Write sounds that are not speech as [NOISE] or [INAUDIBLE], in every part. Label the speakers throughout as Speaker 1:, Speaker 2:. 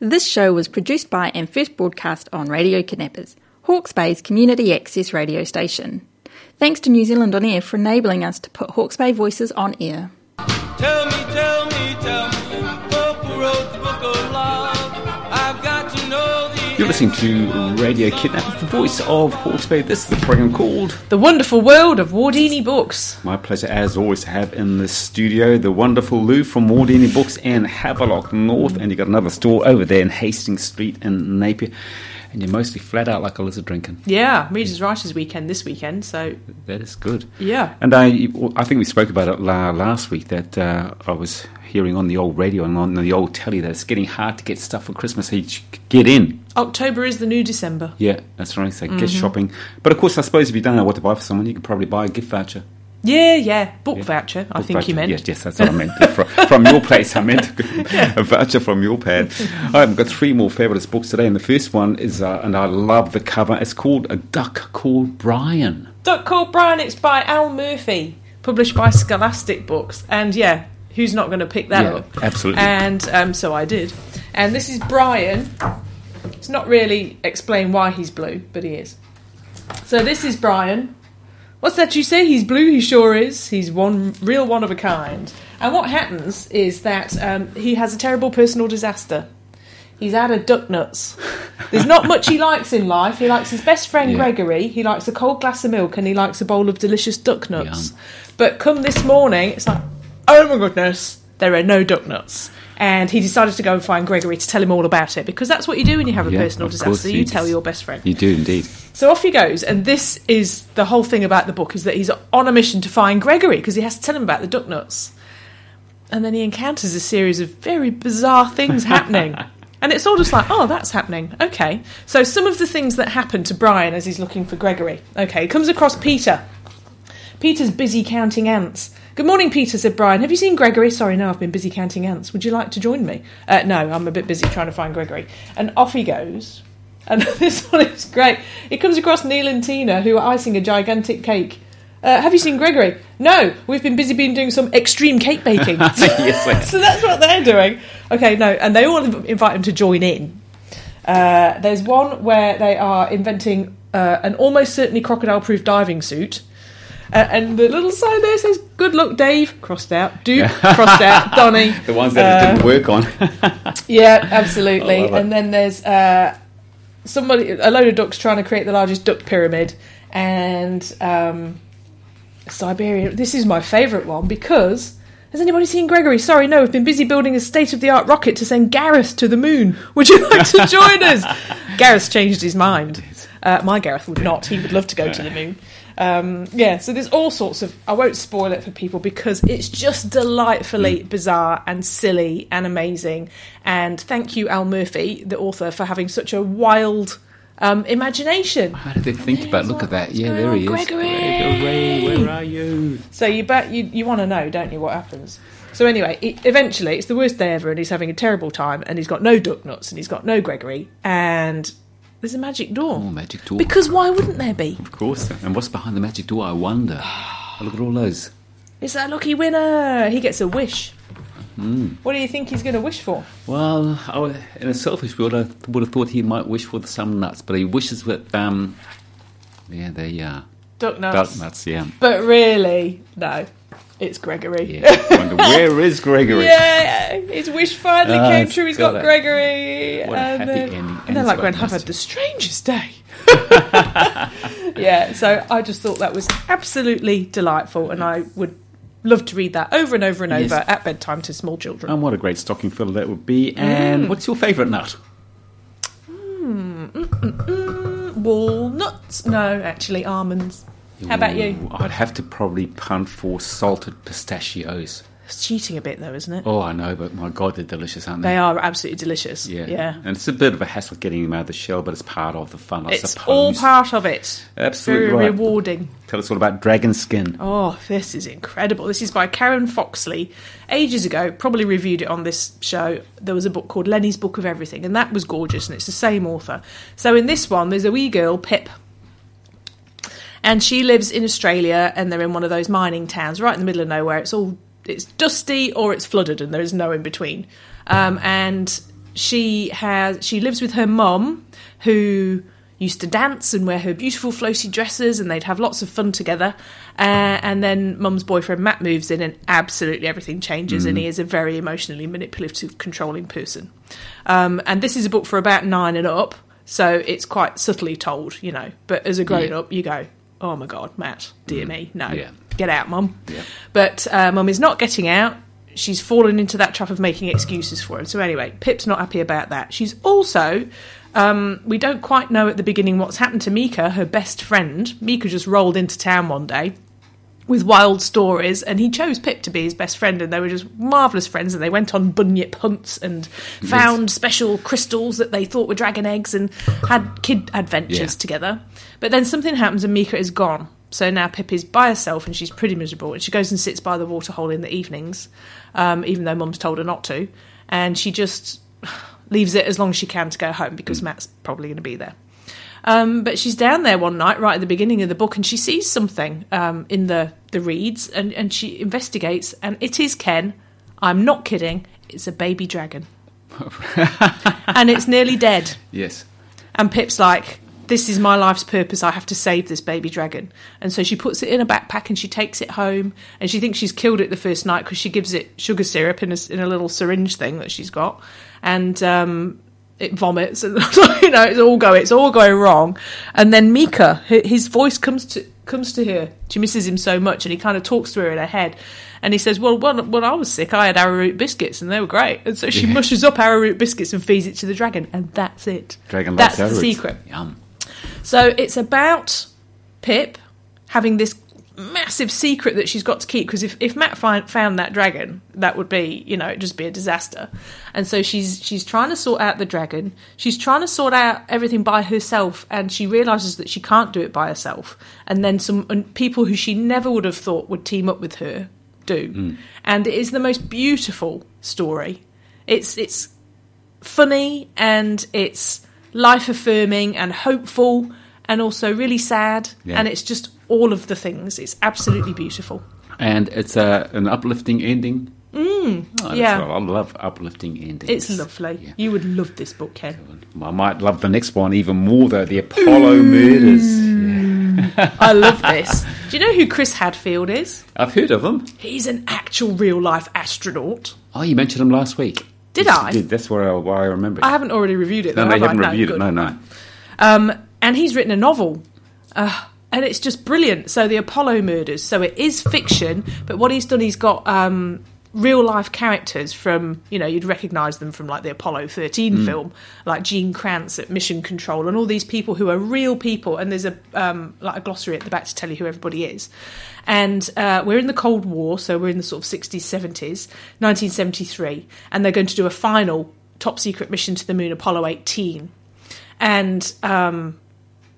Speaker 1: This show was produced by and first broadcast on Radio Kidnappers, Hawke's Bay's community access radio station. Thanks to New Zealand On Air for enabling us to put Hawke's Bay voices on air.
Speaker 2: Tell me, tell me, tell me,
Speaker 3: You're listening to Radio Kidnappers, the voice of Hawke's This is the program called
Speaker 4: The wonderful world of Wardini books.
Speaker 3: My pleasure, as always, to have in the studio the wonderful Lou from Wardini Books and Havelock North. And you've got another store over there in Hastings Street in Napier. And you're mostly flat out like a lizard drinking.
Speaker 4: Yeah, Readers Writers Weekend this weekend, so
Speaker 3: That is good.
Speaker 4: yeah.
Speaker 3: And I, I think we spoke about it last week that uh, I was hearing on the old radio and on the old telly that it's getting hard to get stuff for Christmas. So you get in.
Speaker 4: October is the new December.
Speaker 3: Yeah, that's right. So
Speaker 4: Mm-hmm.
Speaker 3: get shopping. But of course, I suppose if you don't know what to buy for someone, you could probably buy a gift voucher.
Speaker 4: Yeah, yeah. Book
Speaker 3: Yeah.
Speaker 4: voucher, I think
Speaker 3: voucher.
Speaker 4: you meant.
Speaker 3: Yes, yes, that's what I meant. from, from your place, I meant a [LAUGHS] voucher from your pad. I've got three more fabulous books today, and the first one is, uh, and I love the cover. It's called A Duck Called Brian.
Speaker 4: Duck Called Brian, it's by Al Murphy, published by Scholastic Books. And yeah, who's not going to pick that
Speaker 3: Yeah,
Speaker 4: up?
Speaker 3: absolutely.
Speaker 4: And um, so I did. And this is Brian. It's not really explain why he's blue, but he is. So this is Brian. What's that you say? He's blue, he sure is. He's one real one of a kind. And what happens is that um, he has a terrible personal disaster. He's out of duck nuts. There's not much he likes in life. He likes his best friend
Speaker 3: Yeah.
Speaker 4: Gregory. He likes a cold glass of milk and he likes a bowl of delicious duck nuts.
Speaker 3: Yum.
Speaker 4: But come this morning, it's like, oh my goodness, there are no duck nuts. And he decided to go and find Gregory to tell him all about it because that's what you do when you have a
Speaker 3: Yeah,
Speaker 4: personal disaster. you tell your best friend.
Speaker 3: You do indeed.
Speaker 4: So off he goes, and this is the whole thing about the book: is that he's on a mission to find Gregory because he has to tell him about the duck nuts, and then he encounters a series of very bizarre things happening, [LAUGHS] and it's all just like, oh, that's happening. Okay, so some of the things that happen to Brian as he's looking for Gregory. Okay, he comes across Peter. Peter's busy counting ants. Good morning, Peter, said Brian. Have you seen Gregory? Sorry, no, I've been busy counting ants. Would you like to join me? Uh, no, I'm a bit busy trying to find Gregory. And off he goes. And [LAUGHS] this one is great. It comes across Neil and Tina, who are icing a gigantic cake. Uh, have you seen Gregory? No, we've been busy been doing some extreme cake baking. [LAUGHS]
Speaker 3: yes, [LAUGHS]
Speaker 4: so that's what they're doing. Okay, no, and they all invite him to join in. Uh, there's one where they are inventing uh, an almost certainly crocodile-proof diving suit. Uh, and the little sign there says, "Good luck, Dave." Crossed out. Duke. crossed out. [LAUGHS] Donny.
Speaker 3: The ones that it
Speaker 4: Uh,
Speaker 3: didn't work on. [LAUGHS]
Speaker 4: Yeah, absolutely.
Speaker 3: I love it.
Speaker 4: And then there's uh, somebody, a load of ducks trying to create the largest duck pyramid, and um, Siberia. This is my favourite one because. Has anybody seen Gregory? Sorry, no. We've been busy building a state-of-the-art rocket to send Gareth to the moon. Would you like to join us? [LAUGHS] Gareth's changed his mind. Uh, my Gareth would not. He would love to go to the moon. Um, yeah, so there's all sorts of. I won't spoil it for people because it's just delightfully bizarre and silly and amazing. And thank you, Al Murphy, the author, for having such a wild um, imagination.
Speaker 3: How did they think about? Look at that. Yeah, there he is.
Speaker 4: Gregory.
Speaker 3: Gregory, where are you?
Speaker 4: So you bet you, you want to know, don't you, what happens? So anyway, e eventually it's the worst day ever, and he's having a terrible time, and he's got no duck nuts, and he's got no Gregory, and there's a magic door.
Speaker 3: Oh, magic door.
Speaker 4: Because why wouldn't there be?
Speaker 3: Of course. And what's behind the magic door? I wonder. Oh, look at all those.
Speaker 4: It's that lucky winner. He gets a wish.
Speaker 3: Hmm.
Speaker 4: What do you think he's going to wish for?
Speaker 3: Well, I in a selfish world, I would have thought he might wish for some nuts, but he wishes with um, yeah, they uh,
Speaker 4: Duck nuts.
Speaker 3: duck nuts. Yeah,
Speaker 4: But really, no. It's Gregory.
Speaker 3: yeah. Wonder where is Gregory? [LAUGHS]
Speaker 4: Yeah, his wish finally
Speaker 3: Ah,
Speaker 4: came true. He's
Speaker 3: got
Speaker 4: got. Gregory.
Speaker 3: What a
Speaker 4: and
Speaker 3: happy
Speaker 4: then,
Speaker 3: ending.
Speaker 4: And then, like, went, I've had the strangest day. [LAUGHS] yeah, so I just thought that was absolutely delightful, and I would love to read that over and over and
Speaker 3: Yes.
Speaker 4: over at bedtime to small children.
Speaker 3: And what a great stocking filler that would be. And
Speaker 4: Mm.
Speaker 3: what's your favourite nut?
Speaker 4: Mm, walnuts? No, actually, almonds. How about you?
Speaker 3: I'd have to probably punt for salted pistachios.
Speaker 4: It's cheating a bit, though, isn't it?
Speaker 3: Oh, I know, but my God, they're delicious, aren't they?
Speaker 4: They are absolutely delicious.
Speaker 3: Yeah.
Speaker 4: yeah.
Speaker 3: And it's a bit of a hassle getting them out of the shell, but it's part of the fun, I
Speaker 4: It's
Speaker 3: suppose.
Speaker 4: all part of it.
Speaker 3: Absolutely
Speaker 4: Very
Speaker 3: right.
Speaker 4: rewarding.
Speaker 3: Tell us all about dragon skin.
Speaker 4: Oh, this is incredible. This is by Karen Foxlee. Ages ago, probably reviewed it on this show. There was a book called Lenny's Book of Everything, and that was gorgeous, and it's the same author. So in this one, there's a wee girl, Pip, and she lives in Australia, and they're in one of those mining towns right in the middle of nowhere. It's all it's dusty or it's flooded, and there is no in between. Um, and she has she lives with her mum, who used to dance and wear her beautiful floaty dresses, and they'd have lots of fun together. Uh, and then mum's boyfriend Matt moves in, and absolutely everything changes, and he is a very emotionally manipulative, controlling person. Um, and this is a book for about nine and up, so it's quite subtly told, you know. But as a grown up, you go, "Oh my god, Matt, dear me, no,
Speaker 3: Yeah.
Speaker 4: get out, mum." But uh, mum is not getting out. She's fallen into that trap of making excuses for him. So anyway, Pip's not happy about that. She's also, um, we don't quite know at the beginning what's happened to Mika, her best friend. Mika just rolled into town one day with wild stories, and he chose Pip to be his best friend, and they were just marvelous friends. And they went on bunyip hunts and found special crystals that they thought were dragon eggs, and had kid adventures
Speaker 3: Yeah.
Speaker 4: together. But then something happens, and Mika is gone. So now Pip is by herself, and she's pretty miserable. And she goes and sits by the waterhole in the evenings, um, even though Mum's told her not to, and she just [SIGHS] leaves it as long as she can to go home because Matt's probably going to be there. Um, but she's down there one night, right at the beginning of the book, and she sees something um, in the, the reeds, and, and she investigates, and it is Ken. I'm not kidding. It's a baby dragon, [LAUGHS] and it's nearly dead.
Speaker 3: Yes.
Speaker 4: And Pip's like, "This is my life's purpose. I have to save this baby dragon." And so she puts it in a backpack and she takes it home. And she thinks she's killed it the first night because she gives it sugar syrup in a, in a little syringe thing that she's got, and um, it vomits, and [LAUGHS] you know it's all going it's all going wrong. And then Mika, his voice comes to comes to her. She misses him so much, and he kind of talks to her in her head. And he says, "Well, when, when I was sick, I had arrowroot biscuits, and they were great." And so she mushes up arrowroot biscuits and feeds it to the dragon, and that's it.
Speaker 3: Dragon loves
Speaker 4: That's the
Speaker 3: arrowroot.
Speaker 4: secret.
Speaker 3: Yum.
Speaker 4: So it's about Pip having this massive secret that she's got to keep because if, if Matt find, found that dragon, that would be you know it'd just be a disaster. And so she's she's trying to sort out the dragon. She's trying to sort out everything by herself, and she realizes that she can't do it by herself. And then some and people who she never would have thought would team up with her do. Mm. And it is the most beautiful story. It's it's funny and it's life affirming and hopeful and also really sad
Speaker 3: Yeah.
Speaker 4: and it's just all of the things it's absolutely beautiful
Speaker 3: And it's a, an uplifting ending. Mm,
Speaker 4: yeah.
Speaker 3: I love uplifting endings.
Speaker 4: it's lovely
Speaker 3: Yeah.
Speaker 4: you would love this book ken
Speaker 3: I might love the next one even more, though. The Apollo murders. Yeah. [LAUGHS]
Speaker 4: i love this do you know who chris hadfield is [LAUGHS]
Speaker 3: I've heard of him.
Speaker 4: he's an actual real life astronaut
Speaker 3: Oh, you mentioned him last week.
Speaker 4: Did
Speaker 3: Yes,
Speaker 4: I?
Speaker 3: Did. That's where I, why I remember.
Speaker 4: i haven't already reviewed it
Speaker 3: no,
Speaker 4: though,
Speaker 3: no, you
Speaker 4: have I?
Speaker 3: haven't reviewed it.
Speaker 4: good.
Speaker 3: No, no.
Speaker 4: Um, and he's written a novel. Uh, and it's just brilliant. So, the Apollo murders. So, it is fiction, but what he's done, he's got um, real life characters from, you know, you'd recognise them from like the Apollo 13 film, like Gene Kranz at Mission Control, and all these people who are real people. And there's a um, like a glossary at the back to tell you who everybody is. And uh, we're in the Cold War, so we're in the sort of 60s, 70s, 1973, and they're going to do a final top secret mission to the moon, Apollo 18 and um,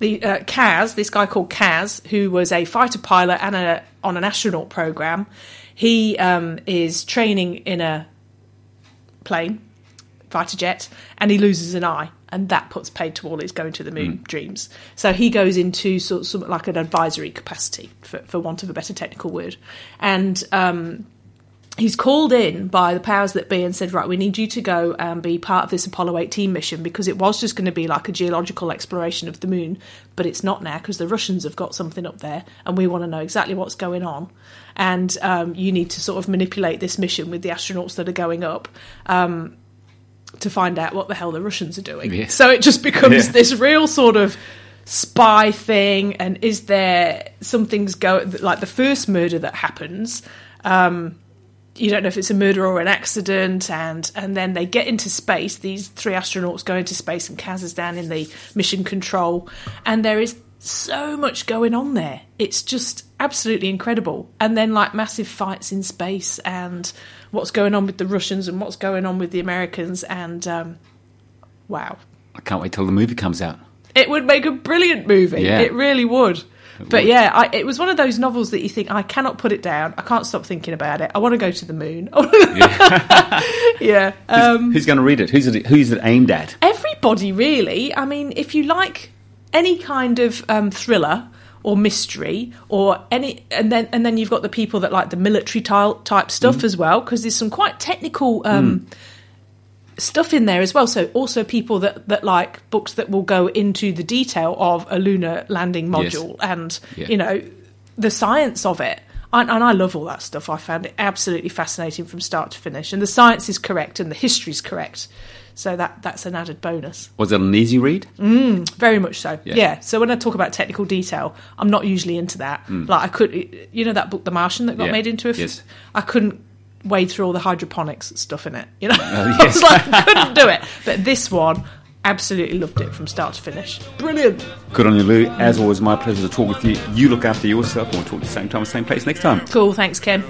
Speaker 4: the uh, Kaz, this guy called Kaz, who was a fighter pilot and a, on an astronaut program, he um, is training in a plane, fighter jet, and he loses an eye, and that puts paid to all his going to the moon dreams. So he goes into sort of like an advisory capacity, for, for want of a better technical word, and. Um, he's called in by the powers that be and said, right, we need you to go and be part of this Apollo 18 mission because it was just going to be like a geological exploration of the moon, but it's not now because the Russians have got something up there and we want to know exactly what's going on. And um, you need to sort of manipulate this mission with the astronauts that are going up. Um, to find out what the hell the Russians are doing.
Speaker 3: Yeah.
Speaker 4: So it just becomes
Speaker 3: Yeah.
Speaker 4: this real sort of spy thing. And is there something's go like the first murder that happens? Um, you don't know if it's a murder or an accident, and and then they get into space. These three astronauts go into space, and Kaz is down in the mission control, and there is so much going on there. It's just absolutely incredible. And then like massive fights in space, and what's going on with the Russians, and what's going on with the Americans, and um, wow,
Speaker 3: I can't wait till the movie comes out.
Speaker 4: it would make a brilliant movie.
Speaker 3: Yeah.
Speaker 4: It really would. But yeah, I, it was one of those novels that you think I cannot put it down. I can't stop thinking about it. I want to go to the moon. [LAUGHS] yeah. [LAUGHS] Um,
Speaker 3: Who's going to read it? Who's it? Who's it aimed at?
Speaker 4: everybody, really. I mean, if you like any kind of um, thriller or mystery or any, and then and then you've got the people that like the military type type stuff
Speaker 3: Mm.
Speaker 4: as well, because there's some quite technical. Um, stuff in there as well. So also people that that like books that will go into the detail of a lunar landing
Speaker 3: Yes.
Speaker 4: module and
Speaker 3: Yeah.
Speaker 4: you know the science of it. And, and I love all that stuff. I found it absolutely fascinating from start to finish, and the science is correct and the history is correct. So that that's an added bonus.
Speaker 3: Was it an easy read?
Speaker 4: Very much so.
Speaker 3: Yeah.
Speaker 4: Yeah. So when I talk about technical detail, I'm not usually into that. Like I could, you know, that book, The Martian, that got
Speaker 3: Mm. Yeah.
Speaker 4: made into a. F-
Speaker 3: Yes.
Speaker 4: I couldn't wade through all the hydroponics stuff in it. You know,
Speaker 3: Oh, [LAUGHS]
Speaker 4: I was like, couldn't do it. But this one, absolutely loved it from start to finish. Brilliant.
Speaker 3: Good on you, Lou. As always, my pleasure to talk with you. You look after yourself, and we'll talk at the same time, same place next time.
Speaker 4: Cool. Thanks, Ken.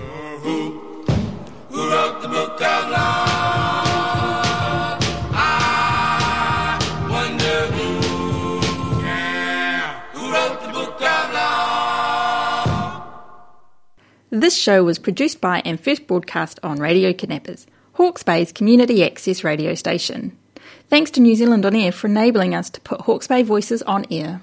Speaker 1: This show was produced by and first broadcast on Radio Kidnappers, Hawke's Bay's community access radio station. Thanks to New Zealand On Air for enabling us to put Hawke's Bay voices on air.